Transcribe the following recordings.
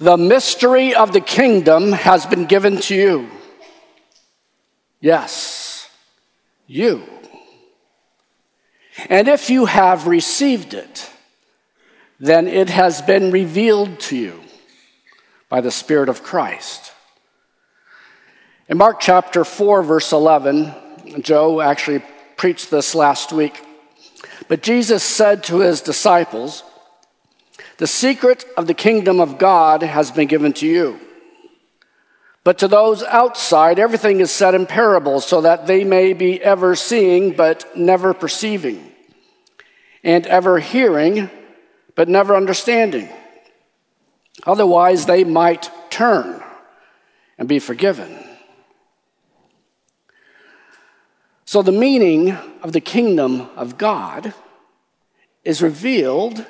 The mystery of the kingdom has been given to you. Yes, you. And if you have received it, then it has been revealed to you by the Spirit of Christ. In Mark chapter 4, verse 11, Joe actually preached this last week. But Jesus said to his disciples, The secret of the kingdom of God has been given to you. But to those outside, everything is said in parables, so that they may be ever seeing, but never perceiving, and ever hearing, but never understanding. Otherwise, they might turn and be forgiven. So, the meaning of the kingdom of God is revealed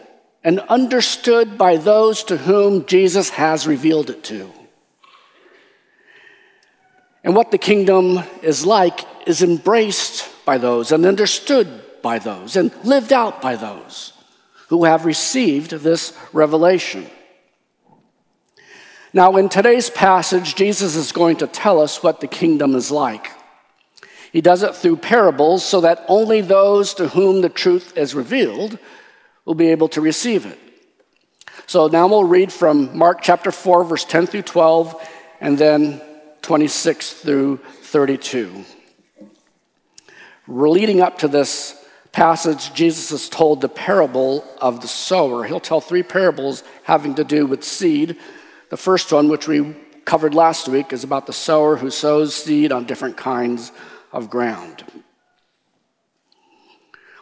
and understood by those to whom Jesus has revealed it to. And what the kingdom is like is embraced by those and understood by those and lived out by those who have received this revelation. Now, in today's passage, Jesus is going to tell us what the kingdom is like. He does it through parables so that only those to whom the truth is revealed will be able to receive it. So now we'll read from Mark chapter 4, verse 10 through 12, and then 26 through 32. Leading up to this passage, Jesus has told the parable of the sower. He'll tell three parables having to do with seed. The first one, which we covered last week, is about the sower who sows seed on different kinds of ground.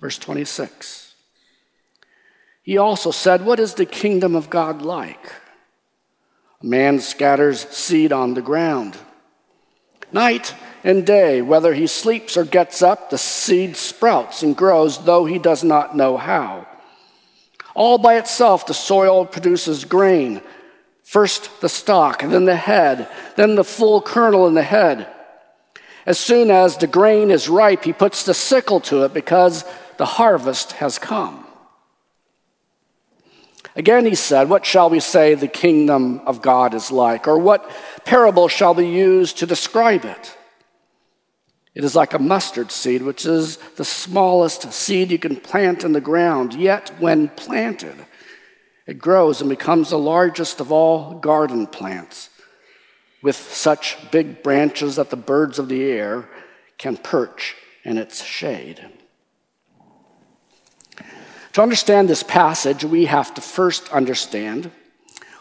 Verse 26. He also said, What is the kingdom of God like? A man scatters seed on the ground. Night and day, whether he sleeps or gets up, the seed sprouts and grows, though he does not know how. All by itself, the soil produces grain. First the stalk, then the head, then the full kernel in the head. As soon as the grain is ripe, he puts the sickle to it because the harvest has come. Again, he said, What shall we say the kingdom of God is like? Or what parable shall we use to describe it? It is like a mustard seed, which is the smallest seed you can plant in the ground. Yet, when planted, it grows and becomes the largest of all garden plants with such big branches that the birds of the air can perch in its shade. To understand this passage, we have to first understand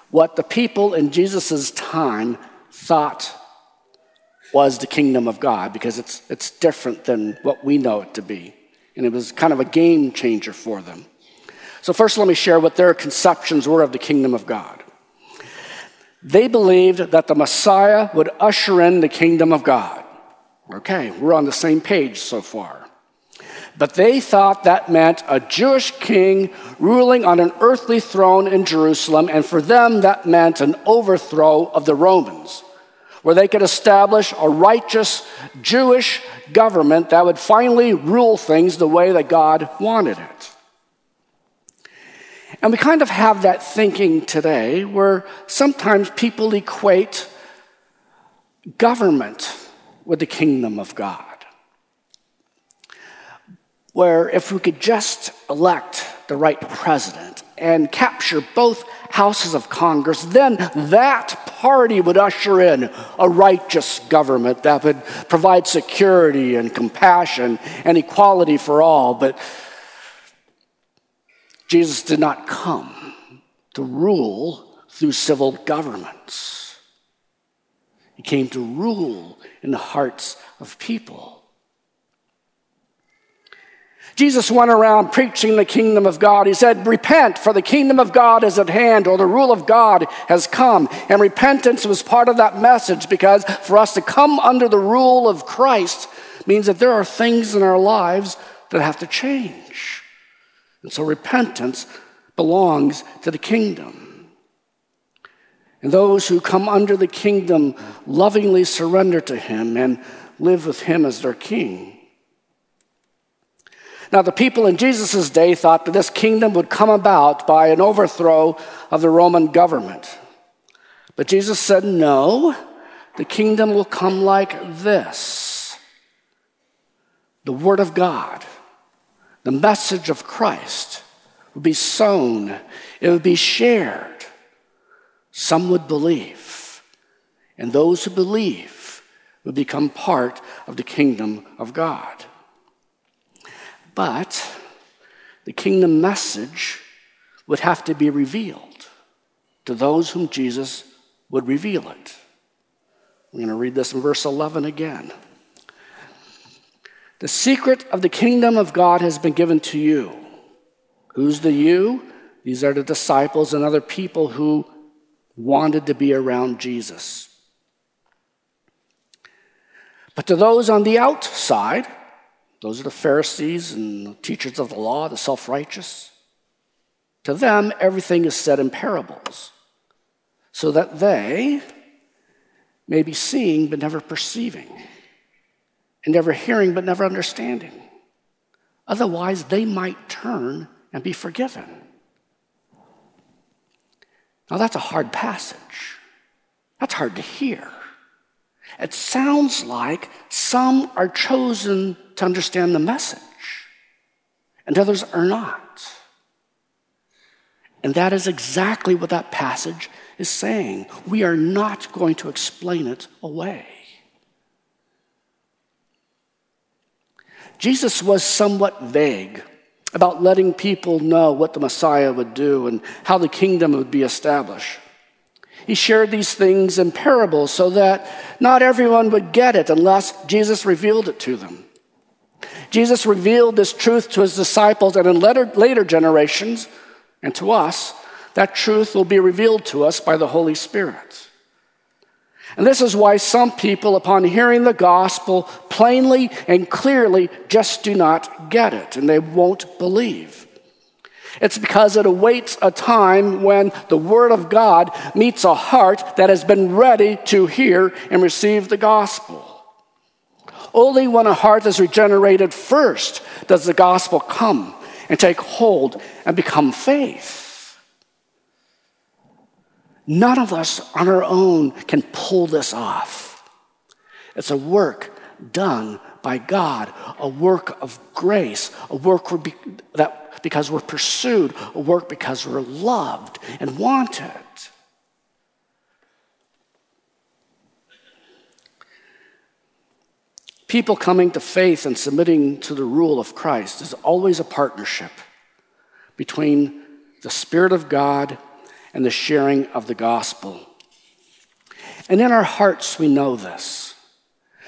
what the people in Jesus' time thought was the kingdom of God, because it's, it's different than what we know it to be. And it was kind of a game changer for them. So, first, let me share what their conceptions were of the kingdom of God. They believed that the Messiah would usher in the kingdom of God. Okay, we're on the same page so far. But they thought that meant a Jewish king ruling on an earthly throne in Jerusalem, and for them that meant an overthrow of the Romans, where they could establish a righteous Jewish government that would finally rule things the way that God wanted it. And we kind of have that thinking today where sometimes people equate government with the kingdom of God. Where if we could just elect the right president and capture both houses of Congress, then that party would usher in a righteous government that would provide security and compassion and equality for all. But Jesus did not come to rule through civil governments. He came to rule in the hearts of people. Jesus went around preaching the kingdom of God. He said, Repent, for the kingdom of God is at hand, or the rule of God has come. And repentance was part of that message because for us to come under the rule of Christ means that there are things in our lives that have to change. And so repentance belongs to the kingdom. And those who come under the kingdom lovingly surrender to him and live with him as their king. Now, the people in Jesus' day thought that this kingdom would come about by an overthrow of the Roman government. But Jesus said, no, the kingdom will come like this the Word of God, the message of Christ would be sown, it would be shared. Some would believe, and those who believe would become part of the kingdom of God. But the kingdom message would have to be revealed to those whom Jesus would reveal it. I'm going to read this in verse 11 again. The secret of the kingdom of God has been given to you. Who's the you? These are the disciples and other people who wanted to be around Jesus. But to those on the outside, those are the Pharisees and the teachers of the law, the self righteous. To them, everything is said in parables, so that they may be seeing but never perceiving, and never hearing but never understanding. Otherwise, they might turn and be forgiven. Now, that's a hard passage. That's hard to hear. It sounds like some are chosen to understand the message, and others are not. And that is exactly what that passage is saying. We are not going to explain it away. Jesus was somewhat vague about letting people know what the Messiah would do and how the kingdom would be established. He shared these things in parables so that not everyone would get it unless Jesus revealed it to them. Jesus revealed this truth to his disciples, and in later, later generations, and to us, that truth will be revealed to us by the Holy Spirit. And this is why some people, upon hearing the gospel plainly and clearly, just do not get it and they won't believe. It's because it awaits a time when the Word of God meets a heart that has been ready to hear and receive the gospel. Only when a heart is regenerated first does the gospel come and take hold and become faith. None of us on our own can pull this off. It's a work done by God, a work of grace, a work that because we're pursued, a work because we're loved and wanted. People coming to faith and submitting to the rule of Christ is always a partnership between the Spirit of God and the sharing of the gospel. And in our hearts, we know this.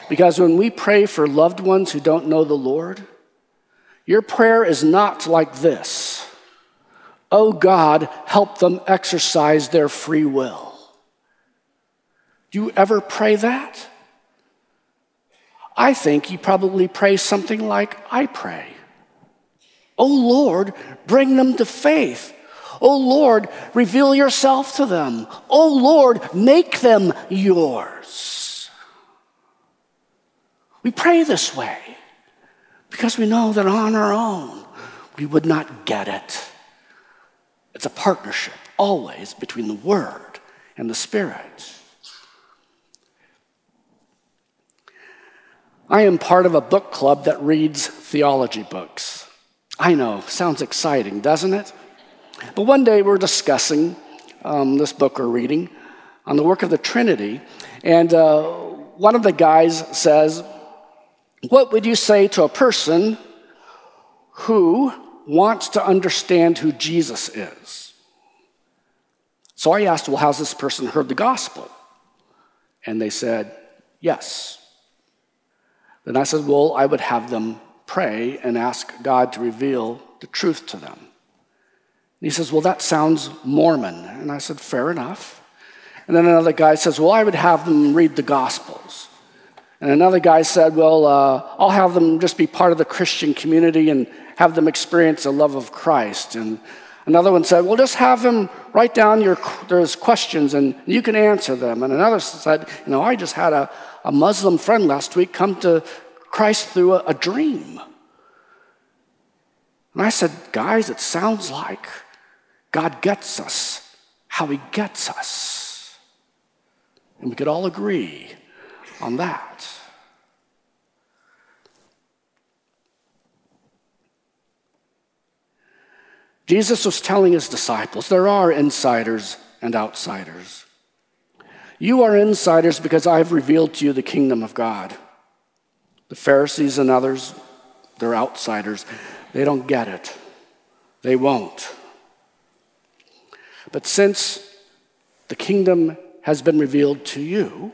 Because when we pray for loved ones who don't know the Lord, your prayer is not like this Oh God, help them exercise their free will. Do you ever pray that? I think you probably pray something like I pray. Oh Lord, bring them to faith. Oh Lord, reveal yourself to them. Oh Lord, make them yours. We pray this way because we know that on our own we would not get it. It's a partnership always between the Word and the Spirit. I am part of a book club that reads theology books. I know, sounds exciting, doesn't it? But one day we're discussing um, this book we're reading on the work of the Trinity, and uh, one of the guys says, What would you say to a person who wants to understand who Jesus is? So I asked, Well, how's this person heard the gospel? And they said, Yes. Then I said, Well, I would have them pray and ask God to reveal the truth to them. And he says, Well, that sounds Mormon. And I said, Fair enough. And then another guy says, Well, I would have them read the Gospels. And another guy said, Well, uh, I'll have them just be part of the Christian community and have them experience the love of Christ. And another one said, Well, just have them write down your questions and you can answer them. And another said, You know, I just had a, a Muslim friend last week come to Christ through a, a dream. And I said, Guys, it sounds like God gets us how he gets us. And we could all agree on that. Jesus was telling his disciples there are insiders and outsiders. You are insiders because I've revealed to you the kingdom of God. The Pharisees and others, they're outsiders. They don't get it, they won't. But since the kingdom has been revealed to you,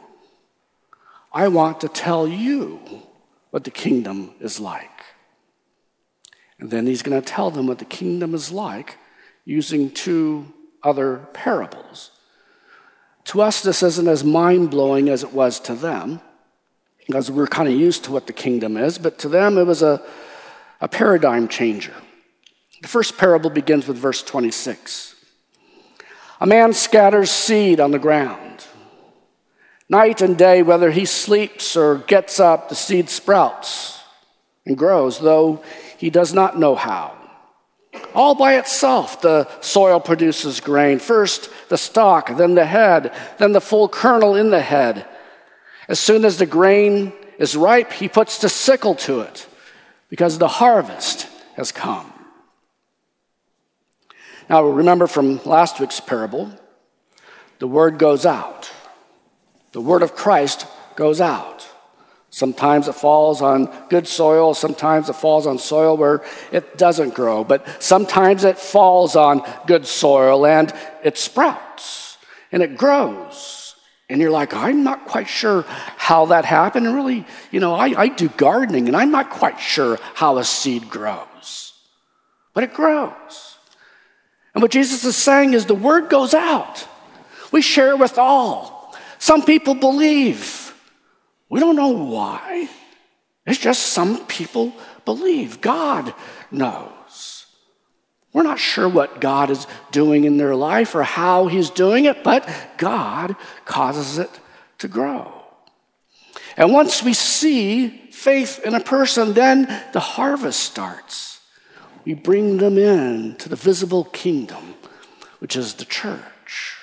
I want to tell you what the kingdom is like. And then he's going to tell them what the kingdom is like using two other parables. To us, this isn't as mind blowing as it was to them, because we're kind of used to what the kingdom is, but to them, it was a, a paradigm changer. The first parable begins with verse 26. A man scatters seed on the ground. Night and day, whether he sleeps or gets up, the seed sprouts and grows, though he does not know how. All by itself, the soil produces grain. First the stalk, then the head, then the full kernel in the head. As soon as the grain is ripe, he puts the sickle to it because the harvest has come. Now, remember from last week's parable, the word goes out. The word of Christ goes out. Sometimes it falls on good soil, sometimes it falls on soil where it doesn't grow, but sometimes it falls on good soil and it sprouts and it grows. And you're like, I'm not quite sure how that happened. And really, you know, I, I do gardening and I'm not quite sure how a seed grows, but it grows. And what Jesus is saying is the word goes out. We share it with all. Some people believe. We don't know why. It's just some people believe. God knows. We're not sure what God is doing in their life or how He's doing it, but God causes it to grow. And once we see faith in a person, then the harvest starts we bring them in to the visible kingdom, which is the church.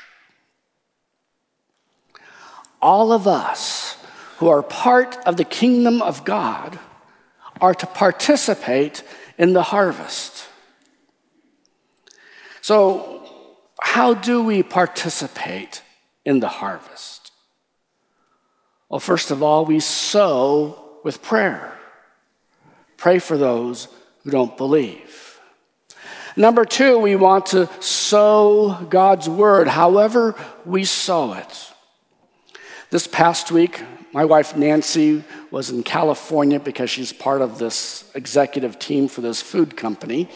All of us who are part of the kingdom of God are to participate in the harvest. So, how do we participate in the harvest? Well, first of all, we sow with prayer. Pray for those who don't believe. Number two, we want to sow God's word, however we sow it. This past week, my wife Nancy was in California because she's part of this executive team for this food company.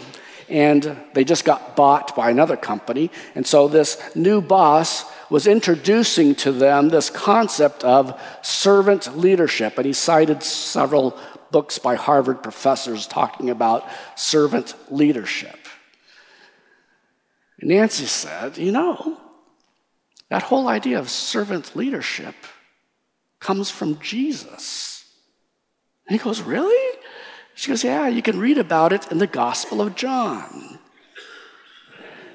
And they just got bought by another company. And so this new boss was introducing to them this concept of servant leadership. And he cited several books by Harvard professors talking about servant leadership. Nancy said, You know, that whole idea of servant leadership comes from Jesus. And he goes, Really? She goes, Yeah, you can read about it in the Gospel of John.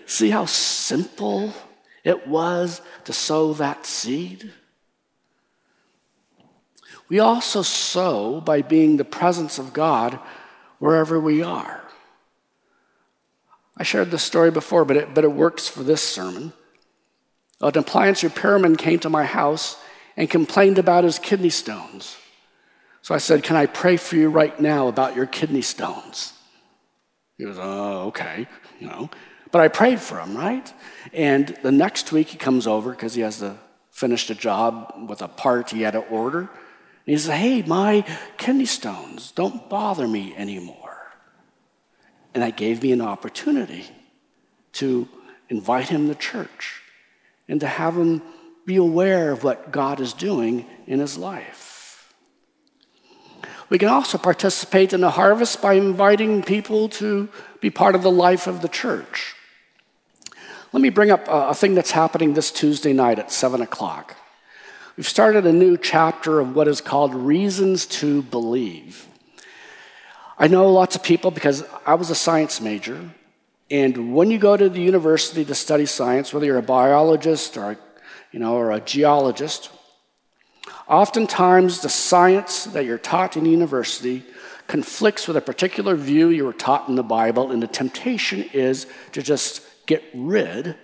See how simple it was to sow that seed? We also sow by being the presence of God wherever we are. I shared this story before, but it, but it works for this sermon. An appliance repairman came to my house and complained about his kidney stones. So I said, Can I pray for you right now about your kidney stones? He goes, Oh, okay, you know. But I prayed for him, right? And the next week he comes over because he has to finish a job with a part he had to order. And he says, Hey, my kidney stones don't bother me anymore. And that gave me an opportunity to invite him to church and to have him be aware of what God is doing in his life. We can also participate in the harvest by inviting people to be part of the life of the church. Let me bring up a, thing that's happening this Tuesday night at 7 o'clock. We've started a new chapter of what is called Reasons to Believe. I know lots of people because I was a science major, and when you go to the university to study science, whether you're a biologist or, you know, or a geologist, oftentimes the science that you're taught in university conflicts with a particular view you were taught in the Bible, and the temptation is to just get rid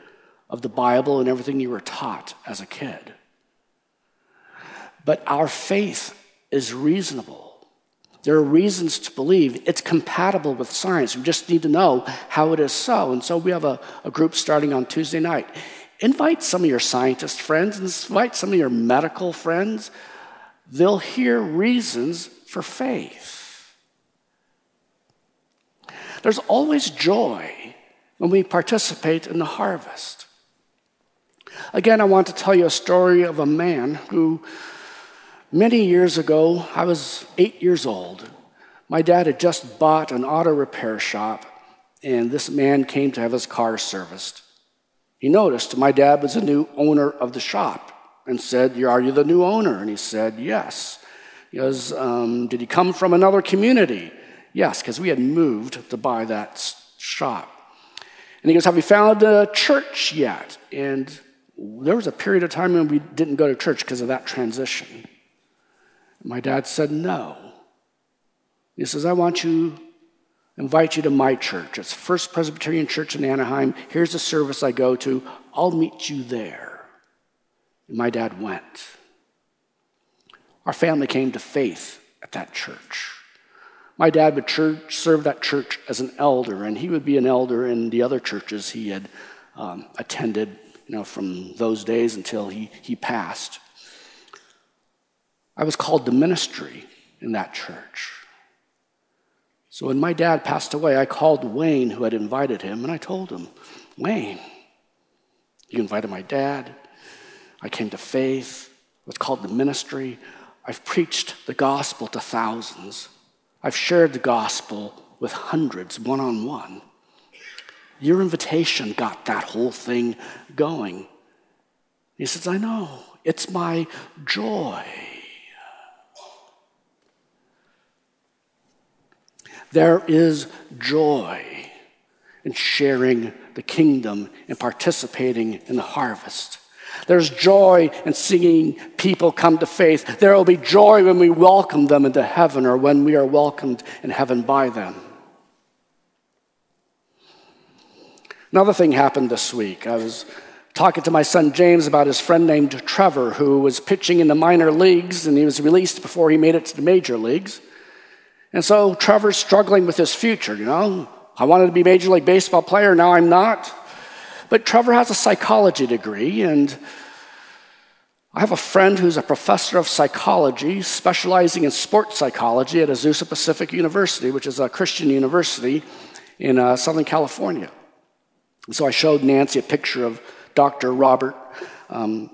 of the Bible and everything you were taught as a kid. But our faith is reasonable. There are reasons to believe it's compatible with science. We just need to know how it is so. And so we have a, a group starting on Tuesday night. Invite some of your scientist friends, invite some of your medical friends. They'll hear reasons for faith. There's always joy when we participate in the harvest. Again, I want to tell you a story of a man who, many years ago, I was eight years old. My dad had just bought an auto repair shop, and this man came to have his car serviced. He noticed my dad was the new owner of the shop and said, Are you the new owner? And he said, Yes. He goes, um, Did he come from another community? Yes, because we had moved to buy that shop. And he goes, Have you found a church yet? And there was a period of time when we didn't go to church because of that transition. My dad said, No. He says, I want you, invite you to my church. It's First Presbyterian Church in Anaheim. Here's the service I go to. I'll meet you there. And my dad went. Our family came to faith at that church. My dad would church, serve that church as an elder, and he would be an elder in the other churches he had um, attended, you know, from those days until he, he passed. I was called to ministry in that church. So when my dad passed away, I called Wayne, who had invited him, and I told him, Wayne, you invited my dad. I came to faith, was called to ministry. I've preached the gospel to thousands. I've shared the gospel with hundreds one on one. Your invitation got that whole thing going. He says, I know, it's my joy. There is joy in sharing the kingdom and participating in the harvest. There's joy in seeing people come to faith. There will be joy when we welcome them into heaven or when we are welcomed in heaven by them. Another thing happened this week. I was talking to my son James about his friend named Trevor, who was pitching in the minor leagues and he was released before he made it to the major leagues. And so Trevor's struggling with his future, you know. I wanted to be Major League Baseball player, now I'm not. But Trevor has a psychology degree, and I have a friend who's a professor of psychology, specializing in sports psychology at Azusa Pacific University, which is a Christian university in uh, Southern California. And so I showed Nancy a picture of Dr. Robert um,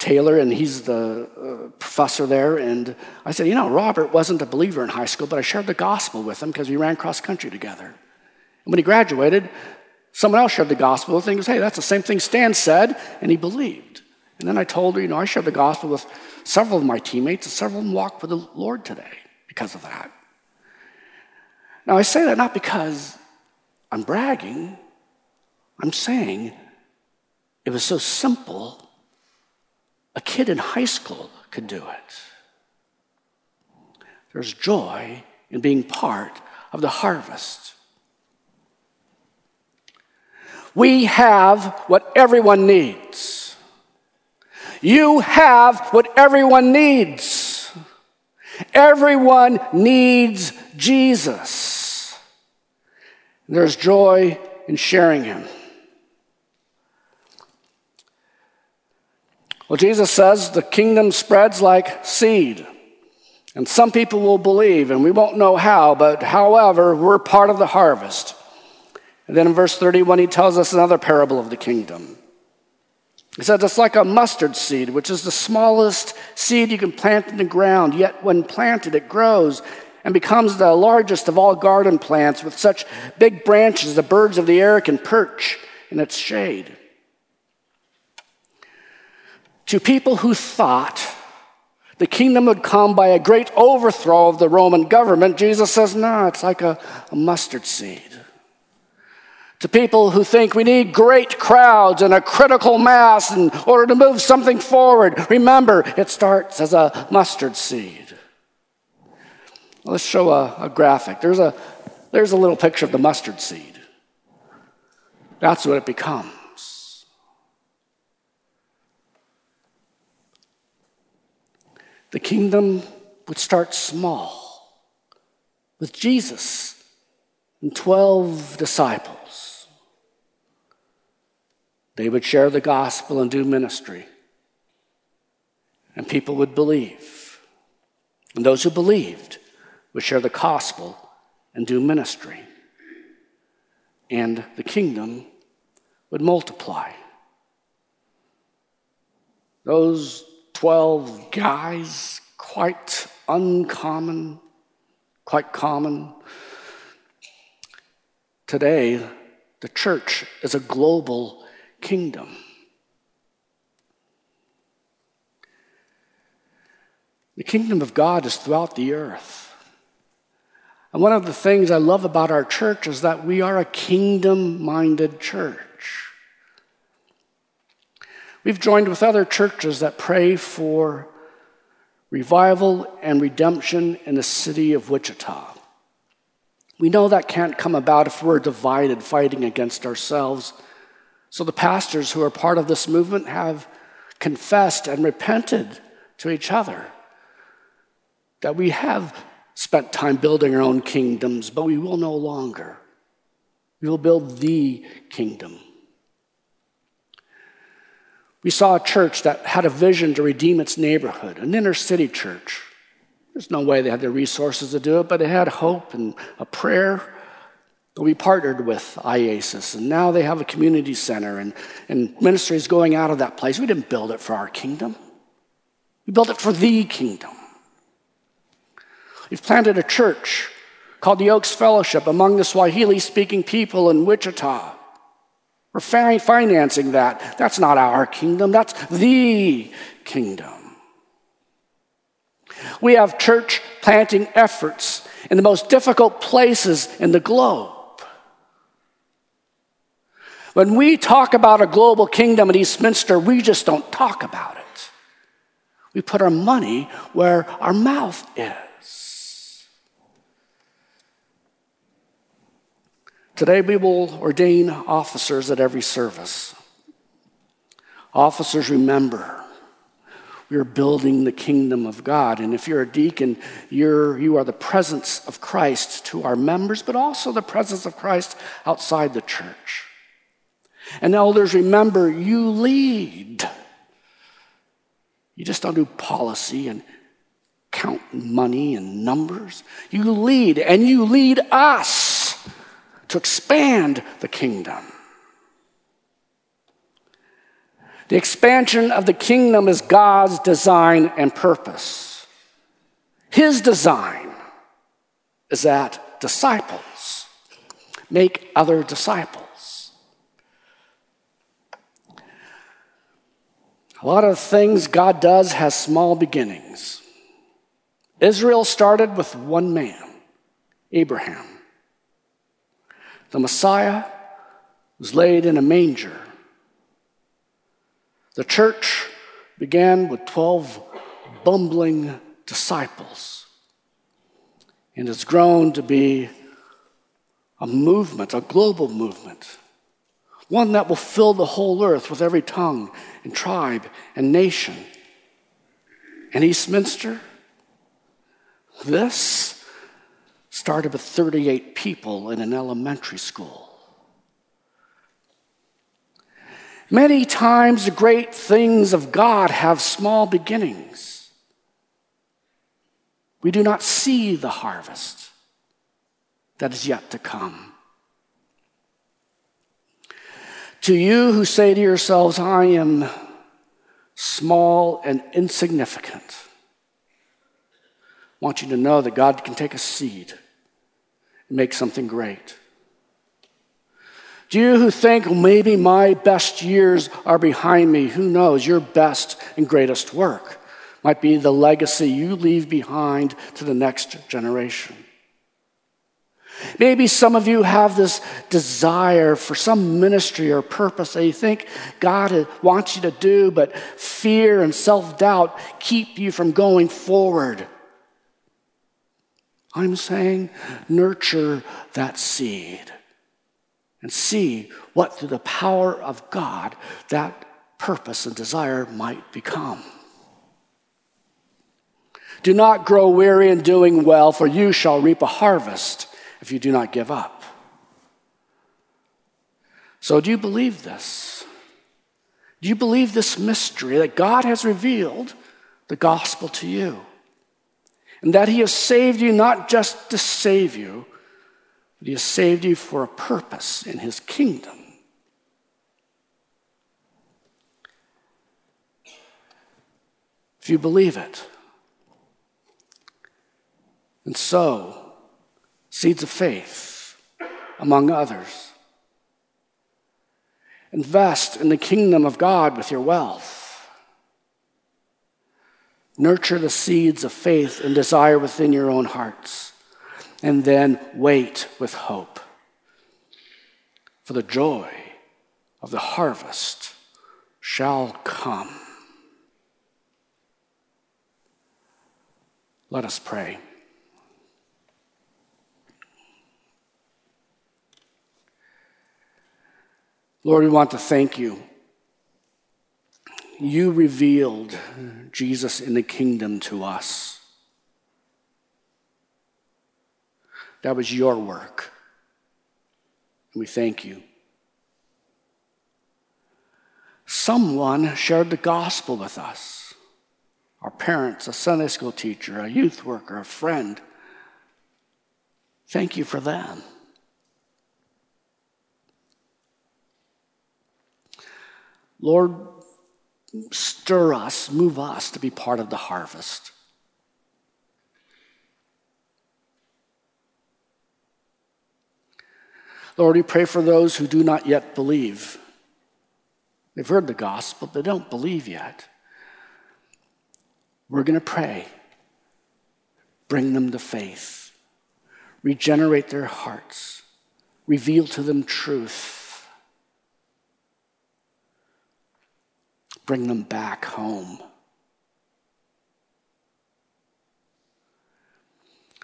Taylor, and he's the uh, professor there. And I said, You know, Robert wasn't a believer in high school, but I shared the gospel with him because we ran cross country together. And when he graduated, Someone else shared the gospel with him. He goes, hey, that's the same thing Stan said, and he believed. And then I told her, you know, I shared the gospel with several of my teammates, and several of them walked with the Lord today because of that. Now, I say that not because I'm bragging, I'm saying it was so simple, a kid in high school could do it. There's joy in being part of the harvest. We have what everyone needs. You have what everyone needs. Everyone needs Jesus. There's joy in sharing him. Well, Jesus says the kingdom spreads like seed. And some people will believe, and we won't know how, but however, we're part of the harvest. And then in verse 31, he tells us another parable of the kingdom. He says it's like a mustard seed, which is the smallest seed you can plant in the ground, yet when planted, it grows and becomes the largest of all garden plants with such big branches the birds of the air can perch in its shade. To people who thought the kingdom would come by a great overthrow of the Roman government, Jesus says, no, it's like a, a mustard seed. To people who think we need great crowds and a critical mass in order to move something forward, remember, it starts as a mustard seed. Let's show a, a graphic. There's a, there's a little picture of the mustard seed. That's what it becomes. The kingdom would start small with Jesus and 12 disciples. They would share the gospel and do ministry, and people would believe. And those who believed would share the gospel and do ministry. And the kingdom would multiply. Those 12 guys, quite uncommon, quite common. Today, the church is a global kingdom. The kingdom of God is throughout the earth. And one of the things I love about our church is that we are a kingdom minded church. We've joined with other churches that pray for revival and redemption in the city of Wichita. We know that can't come about if we're divided, fighting against ourselves. So the pastors who are part of this movement have confessed and repented to each other that we have spent time building our own kingdoms, but we will no longer. We will build the kingdom. We saw a church that had a vision to redeem its neighborhood, an inner city church. There's no way they had the resources to do it, but they had hope and a prayer. We partnered with IASIS, and now they have a community center, and, and ministries going out of that place. We didn't build it for our kingdom, we built it for the kingdom. We've planted a church called the Oaks Fellowship among the Swahili speaking people in Wichita. We're financing that. That's not our kingdom, that's the kingdom. We have church planting efforts in the most difficult places in the globe. When we talk about a global kingdom at Eastminster, we just don't talk about it. We put our money where our mouth is. Today, we will ordain officers at every service. Officers, remember, we are building the kingdom of God. And if you're a deacon, you're, you are the presence of Christ to our members, but also the presence of Christ outside the church. And elders, remember, you lead. You just don't do policy and count money and numbers. You lead, and you lead us to expand the kingdom. The expansion of the kingdom is God's design and purpose. His design is that disciples make other disciples. A lot of things God does has small beginnings. Israel started with one man, Abraham. The Messiah was laid in a manger. The church began with 12 bumbling disciples and has grown to be a movement, a global movement, one that will fill the whole earth with every tongue and tribe and nation. And Eastminster, this started with 38 people in an elementary school. Many times, the great things of God have small beginnings. We do not see the harvest that is yet to come. To you who say to yourselves, I am small and insignificant, I want you to know that God can take a seed and make something great. Do you who think maybe my best years are behind me? Who knows? Your best and greatest work might be the legacy you leave behind to the next generation. Maybe some of you have this desire for some ministry or purpose that you think God wants you to do, but fear and self doubt keep you from going forward. I'm saying nurture that seed and see what, through the power of God, that purpose and desire might become. Do not grow weary in doing well, for you shall reap a harvest if you do not give up. So, do you believe this? Do you believe this mystery that God has revealed the gospel to you? And that He has saved you not just to save you, but He has saved you for a purpose in His kingdom. If you believe it, and sow seeds of faith among others. Invest in the kingdom of God with your wealth. Nurture the seeds of faith and desire within your own hearts. And then wait with hope for the joy of the harvest shall come. Let us pray. Lord, we want to thank you. You revealed Jesus in the kingdom to us. That was your work. And we thank you. Someone shared the gospel with us our parents, a Sunday school teacher, a youth worker, a friend. Thank you for them. Lord, stir us, move us to be part of the harvest. Lord, we pray for those who do not yet believe. They've heard the gospel, but they don't believe yet. We're going to pray. Bring them to faith. Regenerate their hearts. Reveal to them truth. Bring them back home.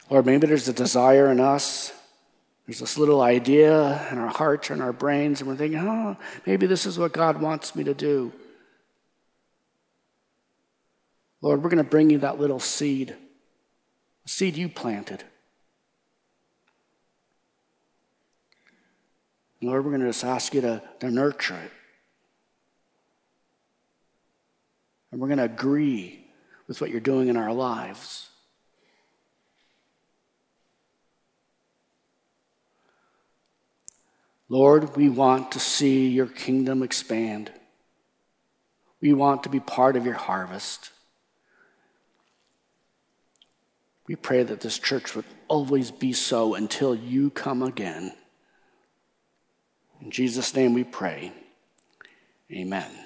Lord, maybe there's a desire in us. There's this little idea in our hearts in our brains, and we're thinking, oh, maybe this is what God wants me to do. Lord, we're going to bring you that little seed, a seed you planted. Lord, we're going to just ask you to, to nurture it. And we're going to agree with what you're doing in our lives. Lord, we want to see your kingdom expand. We want to be part of your harvest. We pray that this church would always be so until you come again. In Jesus' name we pray. Amen.